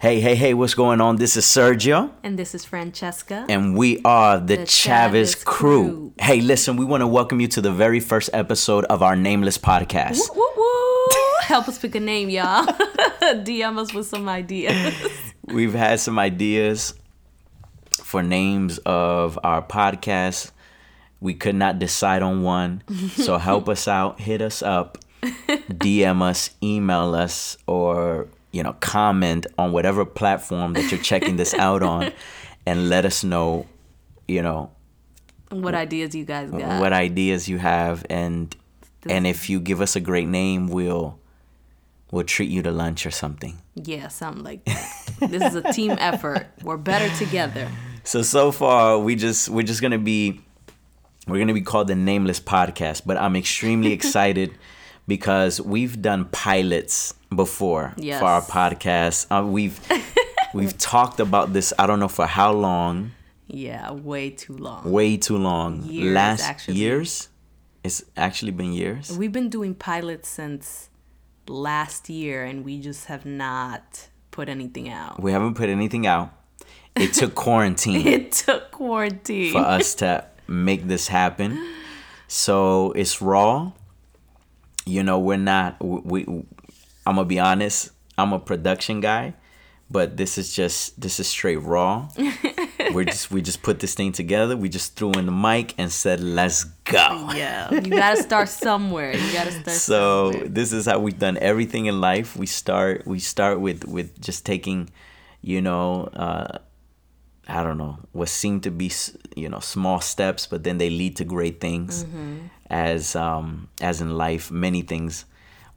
Hey, hey, hey, what's going on? This is Sergio. And this is Francesca. And we are the, The Chavez, Chavez crew. crew. Hey, listen, we want to welcome you to the very first episode of our Nameless podcast. Woo, woo, woo. Help us pick a name, y'all. DM us with some ideas. We've had some ideas for names of our podcast. We could not decide on one. So help us out. Hit us up. DM us, email us, or you know, comment on whatever platform that you're checking this out on and let us know, you know, what ideas you guys got? what ideas you have and and if you give us a great name, we'll we'll treat you to lunch or something. yeah, something like that. this is a team effort. We're better together. So so far we just we're just gonna be we're gonna be called the Nameless Podcast, but I'm extremely excited because we've done pilots before Yes. for our podcast. Uh, we've we've talked about this. I don't know for how long. Yeah, way too long. Way too long. Years, Last actually. years. It's actually been years. We've been doing pilots since last year, and we just have not put anything out. We haven't put anything out. It took quarantine. It took quarantine. for us to make this happen. So it's raw. You know, we're not. We. I'm gonna be honest. I'm a production guy, but this is just this is straight raw. we're just we just put this thing together. We just threw in the mic and said, "Let's go." Yeah, you gotta start somewhere. You gotta start. So somewhere. this is how we've done everything in life. We start we start with with just taking, you know, uh, I don't know what seem to be you know small steps, but then they lead to great things. As um as in life, many things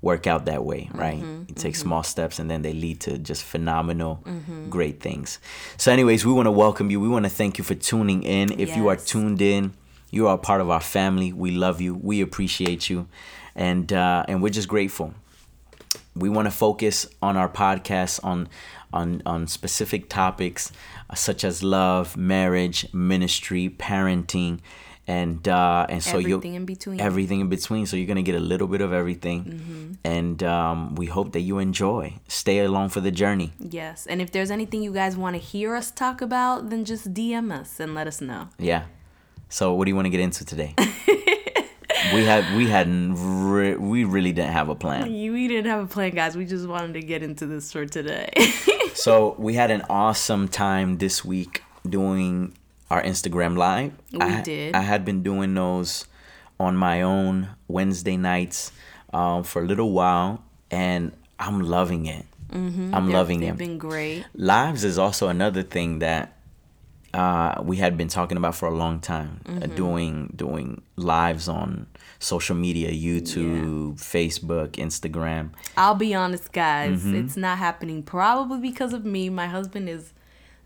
work out that way, right? You take small steps and then they lead to just phenomenal, great things. So, anyways, we want to welcome you. We want to thank you for tuning in. If you are tuned in, you are a part of our family. We love you. We appreciate you, and uh, and we're just grateful. We want to focus on our podcast on on on specific topics uh, such as love, marriage, ministry, parenting, and uh, and so you Everything in between. everything in between. So you're gonna get a little bit of everything, Mm-hmm. and um, we hope that you enjoy. Stay along for the journey. Yes, and if there's anything you guys want to hear us talk about, then just DM us and let us know. Yeah. So what do you want to get into today? we had we hadn't re- we really didn't have a plan. We didn't have a plan, guys. We just wanted to get into this for today. So we had an awesome time this week doing our Instagram live. We I, did. I had been doing those on my own Wednesday nights um, for a little while, and I'm loving it. Mm-hmm. I'm loving They've it. been great. Lives is also another thing that uh, we had been talking about for a long time. Uh, Mm-hmm. doing doing lives on social media, YouTube, Facebook, Instagram. I'll be honest, guys. Mm-hmm. It's not happening probably because of me. My husband is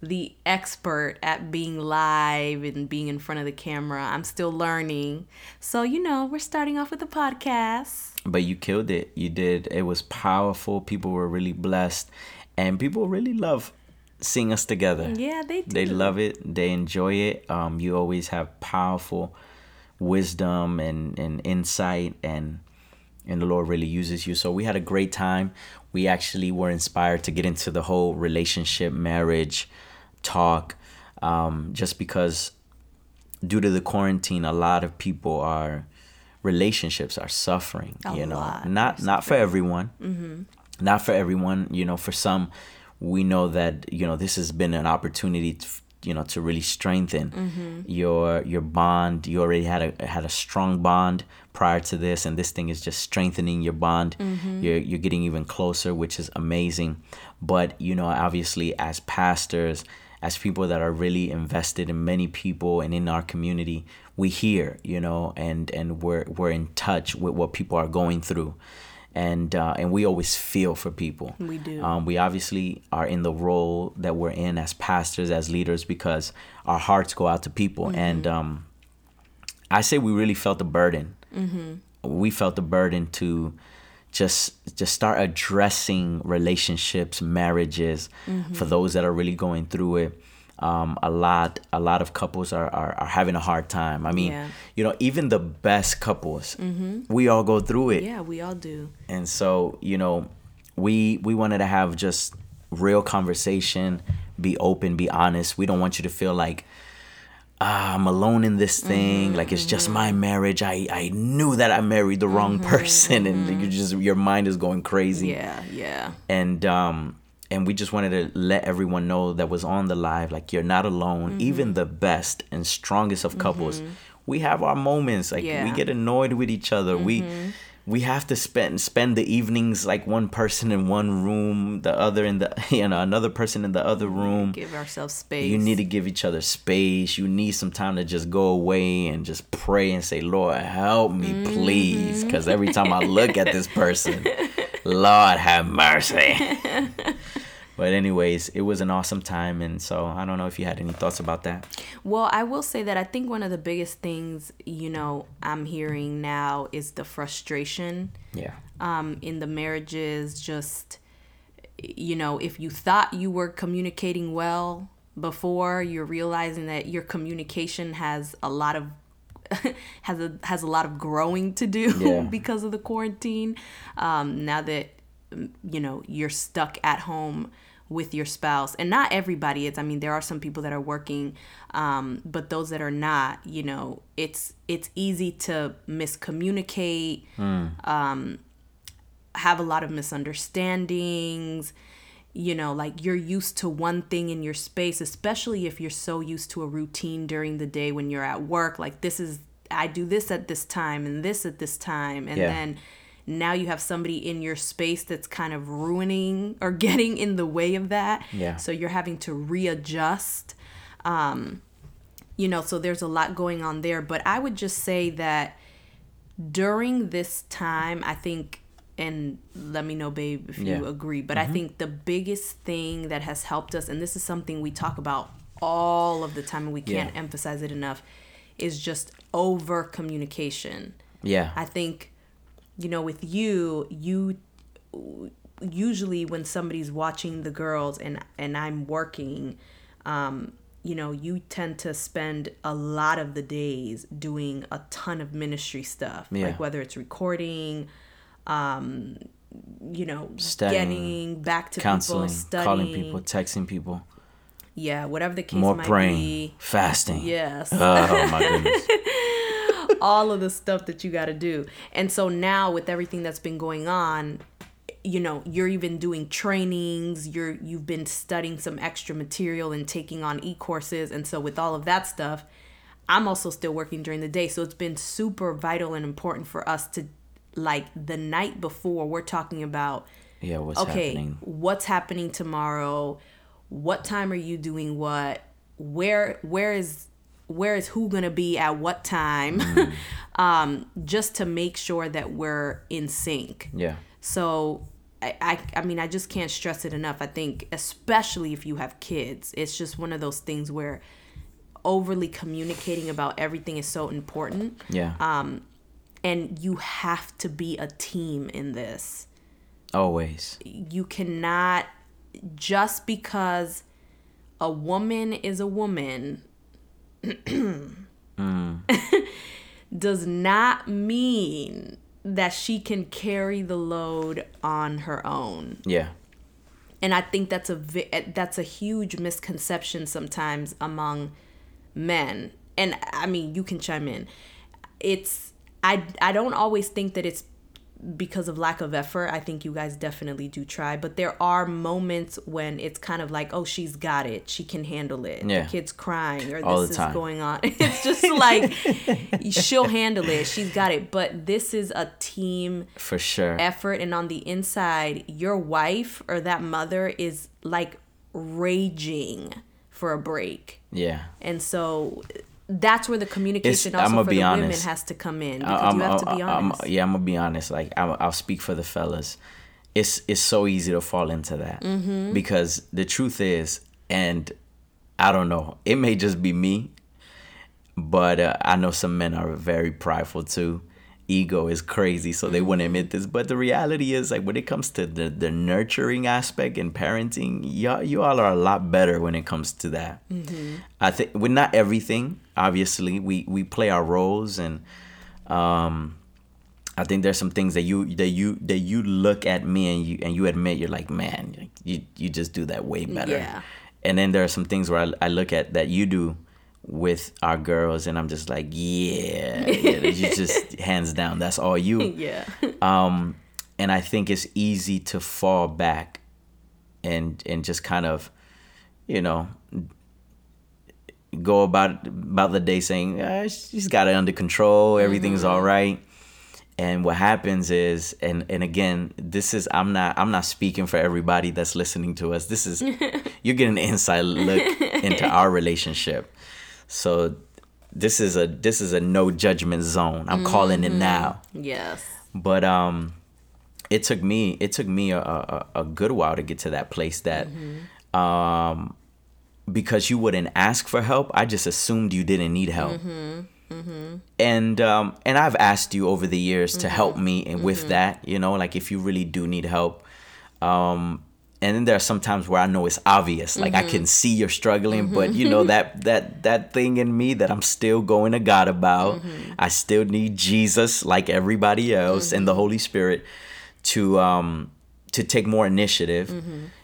the expert at being live and being in front of the camera. I'm still learning. So, you know, we're starting off with a podcast. but you killed it. You did. It was powerful. People were really blessed, and people really love seeing us together. Yeah, they do. They love it. They enjoy it. Um, you always have powerful wisdom and and insight, and and the Lord really uses you. So we had a great time. We actually were inspired to get into the whole relationship, marriage talk, um, just because due to the quarantine, a lot of people are relationships are suffering. A you know, not not for everyone, not for everyone. You know, for some, we know that you know this has been an opportunity to you know to really strengthen your your bond. You already had a had a strong bond prior to this, and this thing is just strengthening your bond. You're you're getting even closer, which is amazing. But you know, obviously, as pastors, as people that are really invested in many people and in our community, we hear, you know, and and we're we're in touch with what people are going through, and uh, and we always feel for people. We do. Um, we obviously are in the role that we're in as pastors, as leaders, because our hearts go out to people, and um, I say we really felt the burden. We felt the burden to just just start addressing relationships, marriages, for those that are really going through it. Um, a lot a lot of couples are, are, are having a hard time. I mean, Yeah. you know, even the best couples, we all go through it Yeah, we all do. and so you know we we wanted to have just real conversation be open be honest we don't want you to feel like ah, i'm alone in this thing. Like it's just my marriage. I i knew that i married the wrong person and you just your mind is going crazy. Yeah, yeah. and um and we just wanted to let everyone know that was on the live like you're not alone. Mm-hmm. even the best and strongest of couples we have our moments. Like we Yeah. Mm-hmm. get annoyed with each other. We we have to spend spend the evenings like one person in one room the other in the you know another person in the other room Give ourselves space. you need to give each other space. You need some time to just go away and just pray and say, Lord, help me, please. Mm-hmm. Because every time I look at this person, Lord, have mercy. but, anyways, it was an awesome time. And so I don't know if you had any thoughts about that. Well, I will say that I think one of the biggest things, you know, I'm hearing now is the frustration Yeah. um, in the marriages. Just, you know, if you thought you were communicating well before, you're realizing that your communication has a lot of has a has a lot of growing to do Yeah. because of the quarantine. Um, now that you know you're stuck at home with your spouse and not everybody is i mean there are some people that are working um, but those that are not you know it's it's easy to miscommunicate um, have a lot of misunderstandings you know like you're used to one thing in your space especially if you're so used to a routine during the day when you're at work like this is i do this at this time and this at this time and Yeah. then now you have somebody in your space that's kind of ruining or getting in the way of that Yeah. so you're having to readjust um you know so there's a lot going on there but i would just say that during this time i think and let me know babe if Yeah. you agree but i think the biggest thing that has helped us and this is something we talk about all of the time and we can't Yeah. emphasize it enough is just over communication Yeah. I think, you know, with you, you usually when somebody's watching the girls and and I'm working, um, you know, you tend to spend a lot of the days doing a ton of ministry stuff, Yeah. like whether it's recording, um, you know, Studying, getting back to Counseling, people, studying, calling people, texting people, yeah, whatever the case more might praying, be. fasting. Yes. Oh, my goodness. all of the stuff that you got to do. And so now with everything that's been going on, you know, you're even doing trainings, you're you've been studying some extra material and taking on e-courses and so with all of that stuff, I'm also still working during the day. So it's been super vital and important for us to like the night before we're talking about Yeah, what's okay, happening? what's happening tomorrow? What time are you doing what? Where where is where is who gonna be at what time? um, just to make sure that we're in sync. Yeah. So I, I I mean I just can't stress it enough. I think especially if you have kids, it's just one of those things where overly communicating about everything is so important. Yeah. Um, And you have to be a team in this Always. you cannot just because a woman is a woman Mm. does not mean that she can carry the load on her own. Yeah. and i think that's a vi- eh, that's a huge misconception sometimes among men. And i mean you can chime in. It's i i don't always think that it's because of lack of effort i think you guys definitely do try. But there are moments when it's kind of like oh she's got it. She can handle it. Yeah. the kid's crying or All this the is going on. It's just like she'll handle it. She's got it. But this is a team For sure. effort. And on the inside your wife or that mother is like raging for a break. Yeah. and so that's where the communication It's- also for the women has to come in I- because you have to be I'm- yeah, I'm gonna be honest. Like I'll, I'll speak for the fellas. It's it's so easy to fall into that Mm-hmm. because the truth is, and I don't know, it may just be me, but uh, I know some men are very prideful too. Ego is crazy, so they wouldn't admit this. But the reality is, like when it comes to the the nurturing aspect and parenting, y'all you all are a lot better when it comes to that. Mm-hmm. I think we're not everything. Obviously, we we play our roles and um I think there's some things that you that you that you look at me and you and you admit you're like, man, you you just do that way better. Yeah. And then there are some things where I, I look at that you do with our girls, and I'm just like, yeah, yeah you just hands down, that's all you. yeah. Um, and I think it's easy to fall back, and and just kind of, you know, go about about the day saying ah, she's got it under control, everything's all right. And what happens is, and and again, this is I'm not I'm not speaking for everybody that's listening to us. This is you're getting an inside look into our relationship. So this is a this is a no judgment zone. I'm calling it now. Yes. But um, it took me it took me a, a, a good while to get to that place that um because you wouldn't ask for help, I just assumed you didn't need help. And um, and I've asked you over the years to help me and with that, you know, like if you really do need help. Um, and then there are some times where I know it's obvious, like I can mm-hmm. see you're struggling, mm-hmm. but you know that that that thing in me that I'm still going to God about. Mm-hmm. I still need Jesus, like everybody else, and the Holy Spirit to um to take more initiative.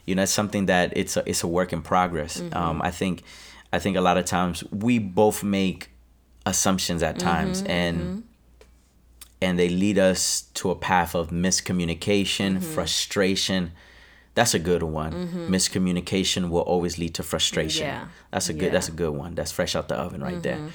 You know, it's something that it's a, it's a work in progress. Um, I think I think a lot of times we both make assumptions at times and and they lead us to a path of miscommunication, frustration. That's a good one. Mm-hmm. Miscommunication will always lead to frustration. Yeah. That's a good. Yeah. That's a good one. That's fresh out the oven right there.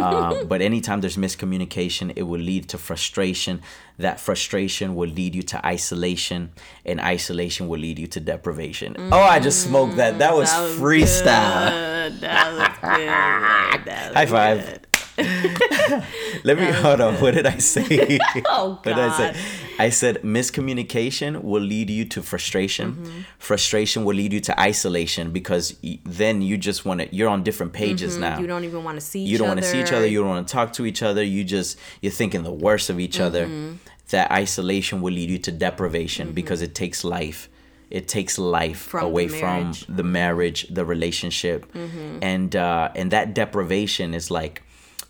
um, but anytime there's miscommunication, it will lead to frustration. That frustration will lead you to isolation, and isolation will lead you to deprivation. Oh, I just smoked that. That mm-hmm. was, That was freestyle. good. That was good. That was High five. good. Let me hold on. What did I say? Oh What did I say? God. I said miscommunication will lead you to frustration. Mm-hmm. Frustration will lead you to isolation because then you just want to. You're on different pages now. Mm-hmm. You don't even want to see each you don't want to see each other. You don't want to talk to each other. You just you're thinking the worst of each other. Mm-hmm. That isolation will lead you to deprivation because it takes life. It takes life From the away from the marriage, the relationship, and uh, and that deprivation is like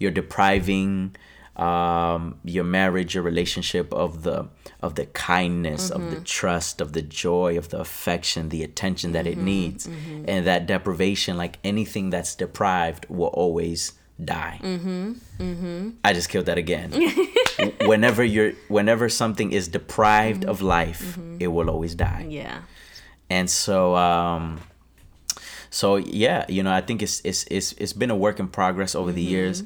you're depriving um, your marriage, your relationship of the of the kindness, of the mm-hmm. trust, of the joy, of the affection, the attention that it mm-hmm. needs, mm-hmm. and that deprivation, like anything that's deprived, will always die. I just killed that again. whenever you're, whenever something is deprived of life, it will always die. Yeah. and so um so yeah you know i think it's it's it's, it's been a work in progress over the years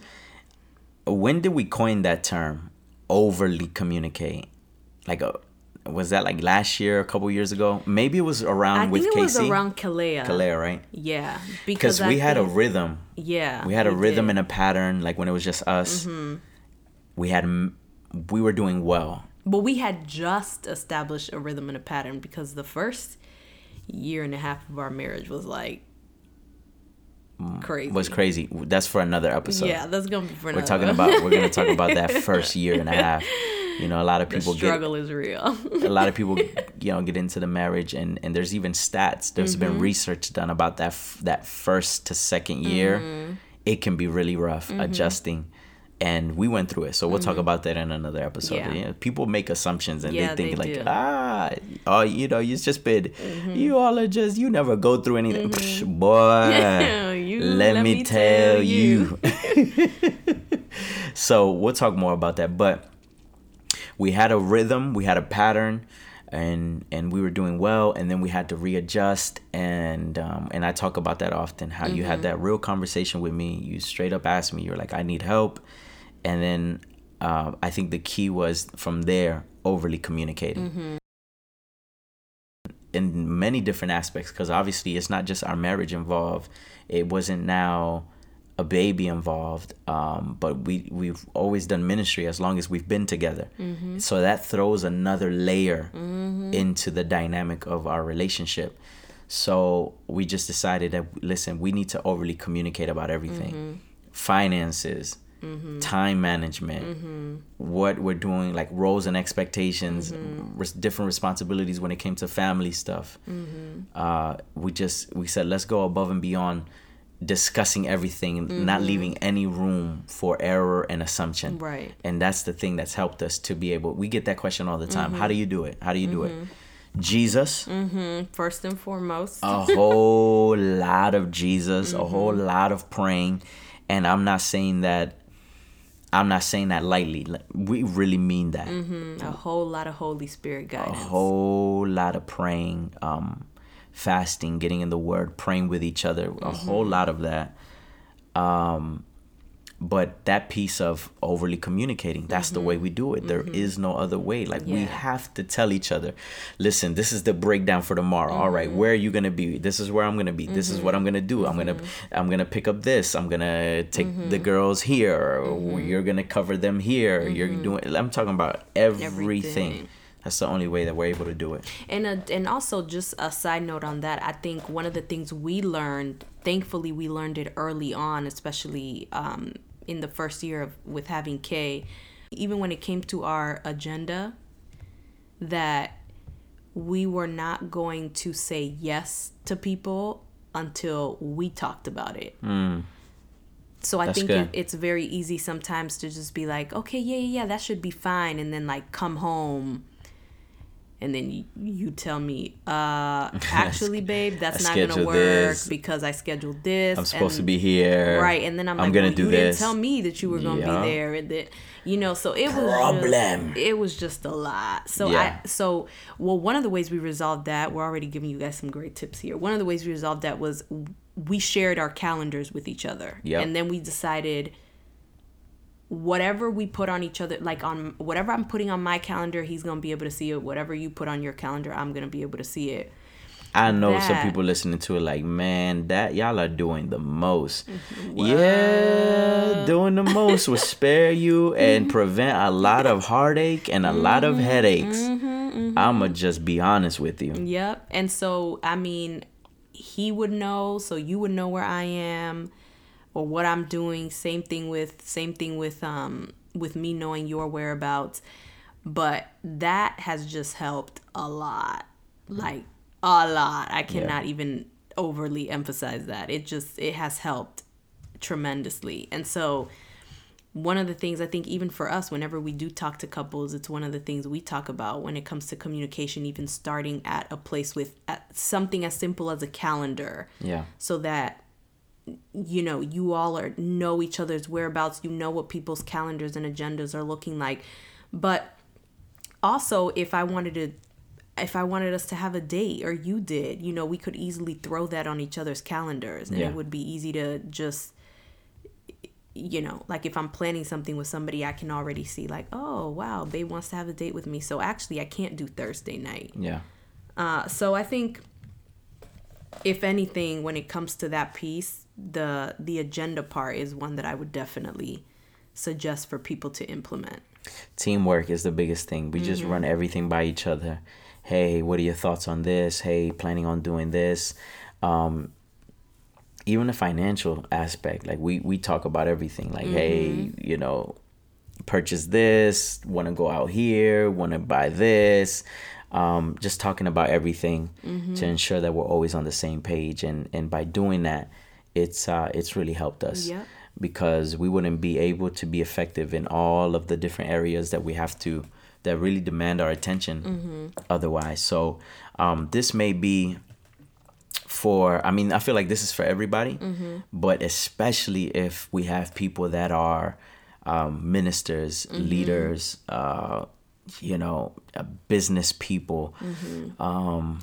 when did we coin that term overly communicate like uh, was that like last year a couple years ago maybe it was around I with think it was around Kalea. Kalea, right Yeah. because we had a rhythm Yeah. we had a rhythm did. and a pattern like when it was just us we had we were doing well But we had just established a rhythm and a pattern because the first year and a half of our marriage was like crazy. Was crazy that's for another episode yeah, that's gonna be for another. we're talking about we're gonna talk about that first year and a half you know a lot of the people get struggle is real. a lot of people you know get into the marriage and and there's even stats There's Mm-hmm. been research done about that f- that first to second year Mm-hmm. it can be really rough adjusting and we went through it so we'll talk about that in another episode Mm-hmm. Yeah. Yeah, people make assumptions and Yeah, they think they like do. ah oh you know you've just been Mm-hmm. you all are just you never go through anything Psh, boy You- let, me, tell, you, so we'll talk more about that but we had a rhythm, we had a pattern, and and we were doing well, and then we had to readjust, and um, and I talk about that often. How you had that real conversation with me, you straight up asked me, you're like, I need help, and then uh, I think the key was from there overly communicating. In many different aspects, because obviously it's not just our marriage involved. It wasn't now a baby involved um, but we we've always done ministry as long as we've been together. Mm-hmm. So that throws another layer mm-hmm. into the dynamic of our relationship. So we just decided that listen we need to overly communicate about everything. Mm-hmm. Finances time management what we're doing like roles and expectations res- different responsibilities when it came to family stuff uh, we just we said let's go above and beyond discussing everything, not mm-hmm. leaving any room for error and assumption. Right. And that's the thing that's helped us to be able. We get that question all the time. Mm-hmm. How do you do it? How do you do it? Mm-hmm. Jesus, First and foremost. a whole lot of Jesus, a whole lot of praying, and I'm not saying that. I'm not saying that lightly. Like, We really mean that. a whole lot of Holy Spirit guidance. A whole lot of praying, um, fasting, getting in the Word, praying with each other. A whole lot of that. Um, but that piece of overly communicating that's the way we do it. There mm-hmm. is no other way. Like we have to tell each other listen this is the breakdown for tomorrow. All right mm-hmm. where are you gonna be? This is where i'm gonna be. This is what mm-hmm. i'm gonna do. I'm gonna i'm gonna pick up this. I'm gonna take the girls here. You're gonna cover them here. You're doing i'm talking about everything. Everything. that's the only way that we're able to do it. And a, and also just a side note on that, I think one of the things we learned, thankfully we learned it early on, especially um, in the first year of with having Kay, even when it came to our agenda, that we were not going to say yes to people until we talked about it. Hmm. So I That's think it, it's very easy sometimes to just be like, okay, yeah, yeah, yeah, that should be fine, and then like come home, and then you, you tell me, uh, actually, babe, that's not gonna work this. because I scheduled this. i'm supposed to be here right, and then I'm, I'm like, gonna well, do you this. didn't tell me that you were gonna Yeah. be there, and that you know, so it was Problem. Just, it was just a lot. So Yeah. I so well, one of the ways we resolved that, we're already giving you guys some great tips here. One of the ways we resolved that was we shared our calendars with each other, Yep. and then we decided whatever we put on each other like on whatever i'm putting on my calendar he's gonna be able to see it whatever you put on your calendar i'm gonna be able to see it I know some people listening to it like, man, that y'all are doing the most. Mm-hmm. Yeah, doing the most will spare you and prevent a lot of heartache and a lot Mm-hmm. of headaches. I'ma just be honest with you. Yep. And so, I mean, he would know, so you would know where I am or what I'm doing. Same thing with same thing with um with me knowing your whereabouts. But that has just helped a lot. Like a lot. I cannot even overly emphasize that. It just it has helped tremendously. And so one of the things I think even for us whenever we do talk to couples it's one of the things we talk about when it comes to communication even starting at a place with at something as simple as a calendar Yeah. so that you know you all are know each other's whereabouts you know what people's calendars and agendas are looking like but also if i wanted to if i wanted us to have a date or you did you know we could easily throw that on each other's calendars and Yeah. it would be easy to just you know like if i'm planning something with somebody i can already see like oh wow babe wants to have a date with me so actually i can't do thursday night Yeah. uh, so I think, if anything, when it comes to that piece, the the agenda part is one that I would definitely suggest for people to implement. Teamwork is the biggest thing. We just run everything by each other. Hey, what are your thoughts on this? Hey, planning on doing this. Um, even the financial aspect, like we we talk about everything. Like, hey, you know, purchase this, want to go out here, want to buy this. Um, just talking about everything to ensure that we're always on the same page, and and by doing that, it's uh, it's really helped us Yep. because we wouldn't be able to be effective in all of the different areas that we have to that really demand our attention otherwise. So um, this may be for i mean i feel like this is for everybody but especially if we have people that are um, ministers leaders uh, you know uh, business people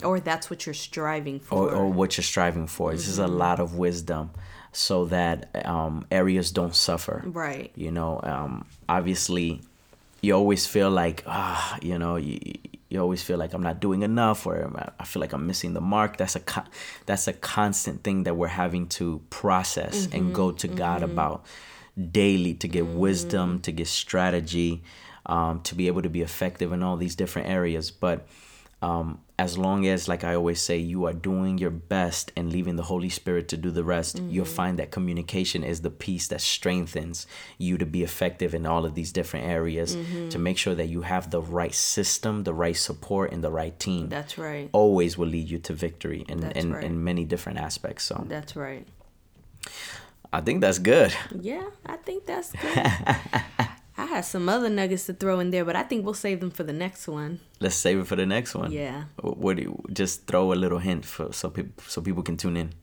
Or that's what you're striving for. or, or what you're striving for. This is a lot of wisdom so that um, areas don't suffer. Right. you know um, obviously you always feel like ah you know you, you always feel like i'm not doing enough or i feel like i'm missing the mark. That's a co- that's a constant thing that we're having to process and go to god about daily to get wisdom to get strategy um, to be able to be effective in all these different areas but um, as long as like i always say you are doing your best and leaving the holy spirit to do the rest you'll find that communication is the piece that strengthens you to be effective in all of these different areas to make sure that you have the right system the right support and the right team That's right. always will lead you to victory in, That's in, right. in many different aspects so That's right. I think that's good. Yeah, I think that's good. I had some other nuggets to throw in there, but I think we'll save them for the next one. Let's save it for the next one. Yeah. Wh- What do you just throw a little hint for so people so people can tune in?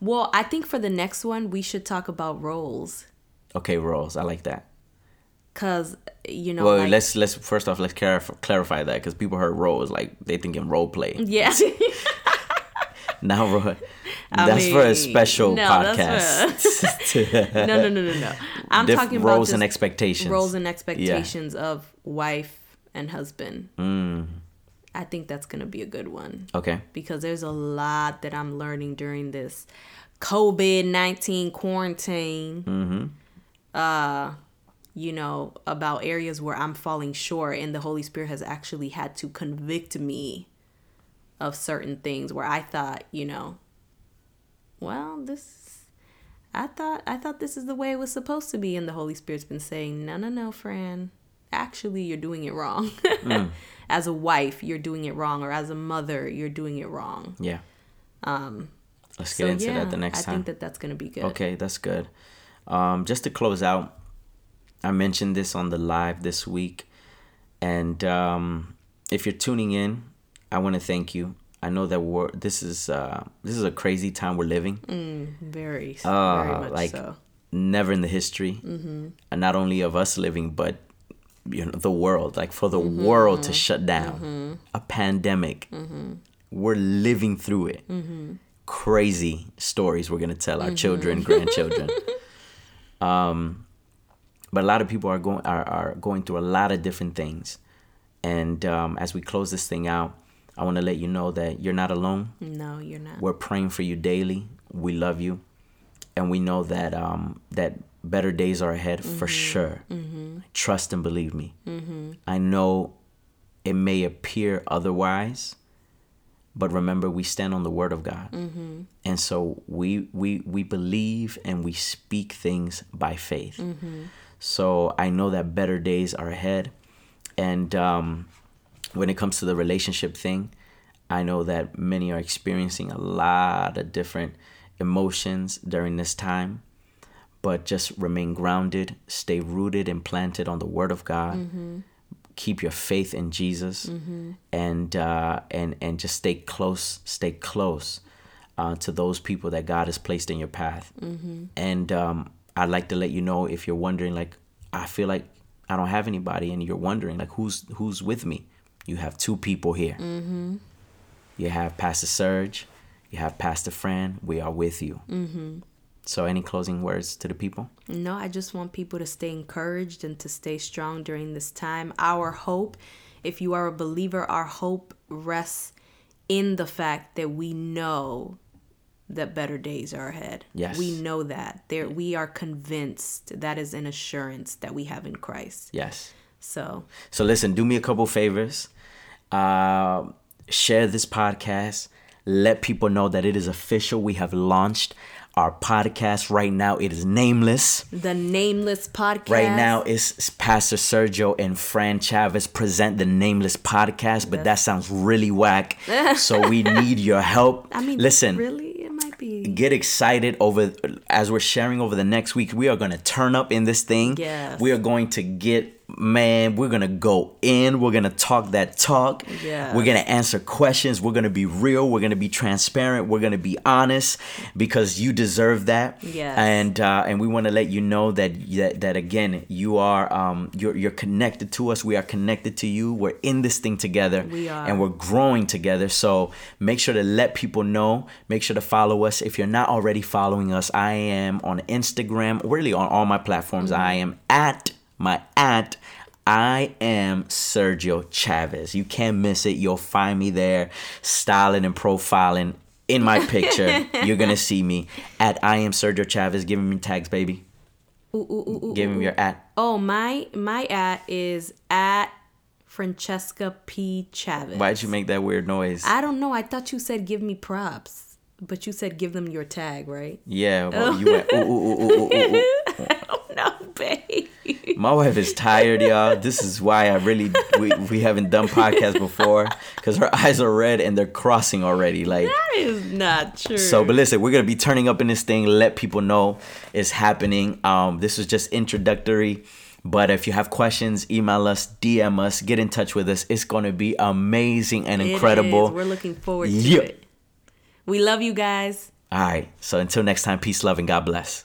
Well, I think for the next one, we should talk about roles. Okay, roles. I like that. Cause you know, well, like- let's let's first off let's clarify, clarify that because people heard roles like they thinking role play. yeah. Now, I that's for a special no, podcast. no, no, no, no, no. I'm Diff- talking about roles and expectations. roles and expectations of wife and husband. Mm, I think that's gonna be a good one okay. because there's a lot that I'm learning during this COVID nineteen quarantine. Mm-hmm. Uh, you know about areas where I'm falling short, and the Holy Spirit has actually had to convict me of certain things where I thought, you know, well, this. I thought I thought this is the way it was supposed to be, and the Holy Spirit's been saying, no, no, no, Fran. Actually, you're doing it wrong. As a wife, you're doing it wrong, or as a mother, you're doing it wrong. Yeah. Um, Let's so get into yeah, that the next I time. I think that that's gonna be good. Okay, that's good. Um, just to close out, I mentioned this on the live this week, and um, if you're tuning in, I want to thank you. I know that we're this is uh, this is a crazy time we're living. Very, Uh, very much like so. never in the history, and not only of us living, but you know the world. Like for the world to shut down, a pandemic. We're living through it. Crazy stories we're gonna tell our children, grandchildren. um, but a lot of people are going are, are going through a lot of different things, and um, as we close this thing out, I want to let you know that you're not alone. No, you're not. We're praying for you daily. We love you, and we know that um, that better days are ahead for mm-hmm. sure. Mm-hmm. Trust and believe me. Mm-hmm. I know it may appear otherwise, but remember we stand on the word of God, and so we we we believe and we speak things by faith. So I know that better days are ahead, and um, when it comes to the relationship thing, I know that many are experiencing a lot of different emotions during this time, but just remain grounded, stay rooted and planted on the Word of God. Keep your faith in Jesus, and uh, and and just stay close, stay close uh, to those people that God has placed in your path. And um, I'd like to let you know if you're wondering, like, I feel like I don't have anybody, and you're wondering, like, who's who's with me? You have two people here. You have Pastor Serge, you have Pastor Fran. We are with you. Mm-hmm. So, any closing words to the people? No, I just want people to stay encouraged and to stay strong during this time. Our hope, if you are a believer, our hope rests in the fact that we know that better days are ahead. Yes. We know that. There we are convinced that is an assurance that we have in Christ. Yes. So, So, listen, do me a couple favors. Uh, share this podcast. Let people know that it is official. We have launched our podcast right now. It is nameless. the Nameless podcast Right now, it's Pastor Sergio and Fran Chavez present the Nameless podcast, but that sounds really whack. so we need your help. I mean, listen, really it might be get excited over as we're sharing over the next week. We are gonna turn up in this thing. Yes. We are going to get man. We're gonna go in. We're gonna talk that talk. Yes. We're gonna answer questions. We're gonna be real. We're gonna be transparent. We're gonna be honest because you deserve that. Yes. And uh, and we want to let you know that that, that again you are um you're you're connected to us. We are connected to you. We're in this thing together. We are. And we're growing together. So make sure to let people know. Make sure to follow us. If you're not already following us, I am on Instagram, really on all my platforms. I am at my at I am Sergio Chavez. You can't miss it. You'll find me there, styling and profiling in my picture. You're gonna see me at I am Sergio Chavez. Give me tags, baby. Ooh, ooh, ooh, ooh, Give him your at. Oh, my my at is at Francesca P Chavez. Why'd you make that weird noise? I don't know. I thought you said give me props, but you said give them your tag, right? yeah, well, oh. you went ooh ooh ooh ooh ooh ooh. ooh. oh no, babe. My wife is tired, y'all. This is why I really we, we haven't done podcasts before because her eyes are red and they're crossing already. Like that is not true. So, but listen, we're gonna be turning up in this thing. Let people know it's happening. Um, this was just introductory. But if you have questions, email us, DM us, get in touch with us. It's gonna be amazing and incredible. We're looking forward to yep. it. We love you guys. All right. So until next time, peace, love, and God bless.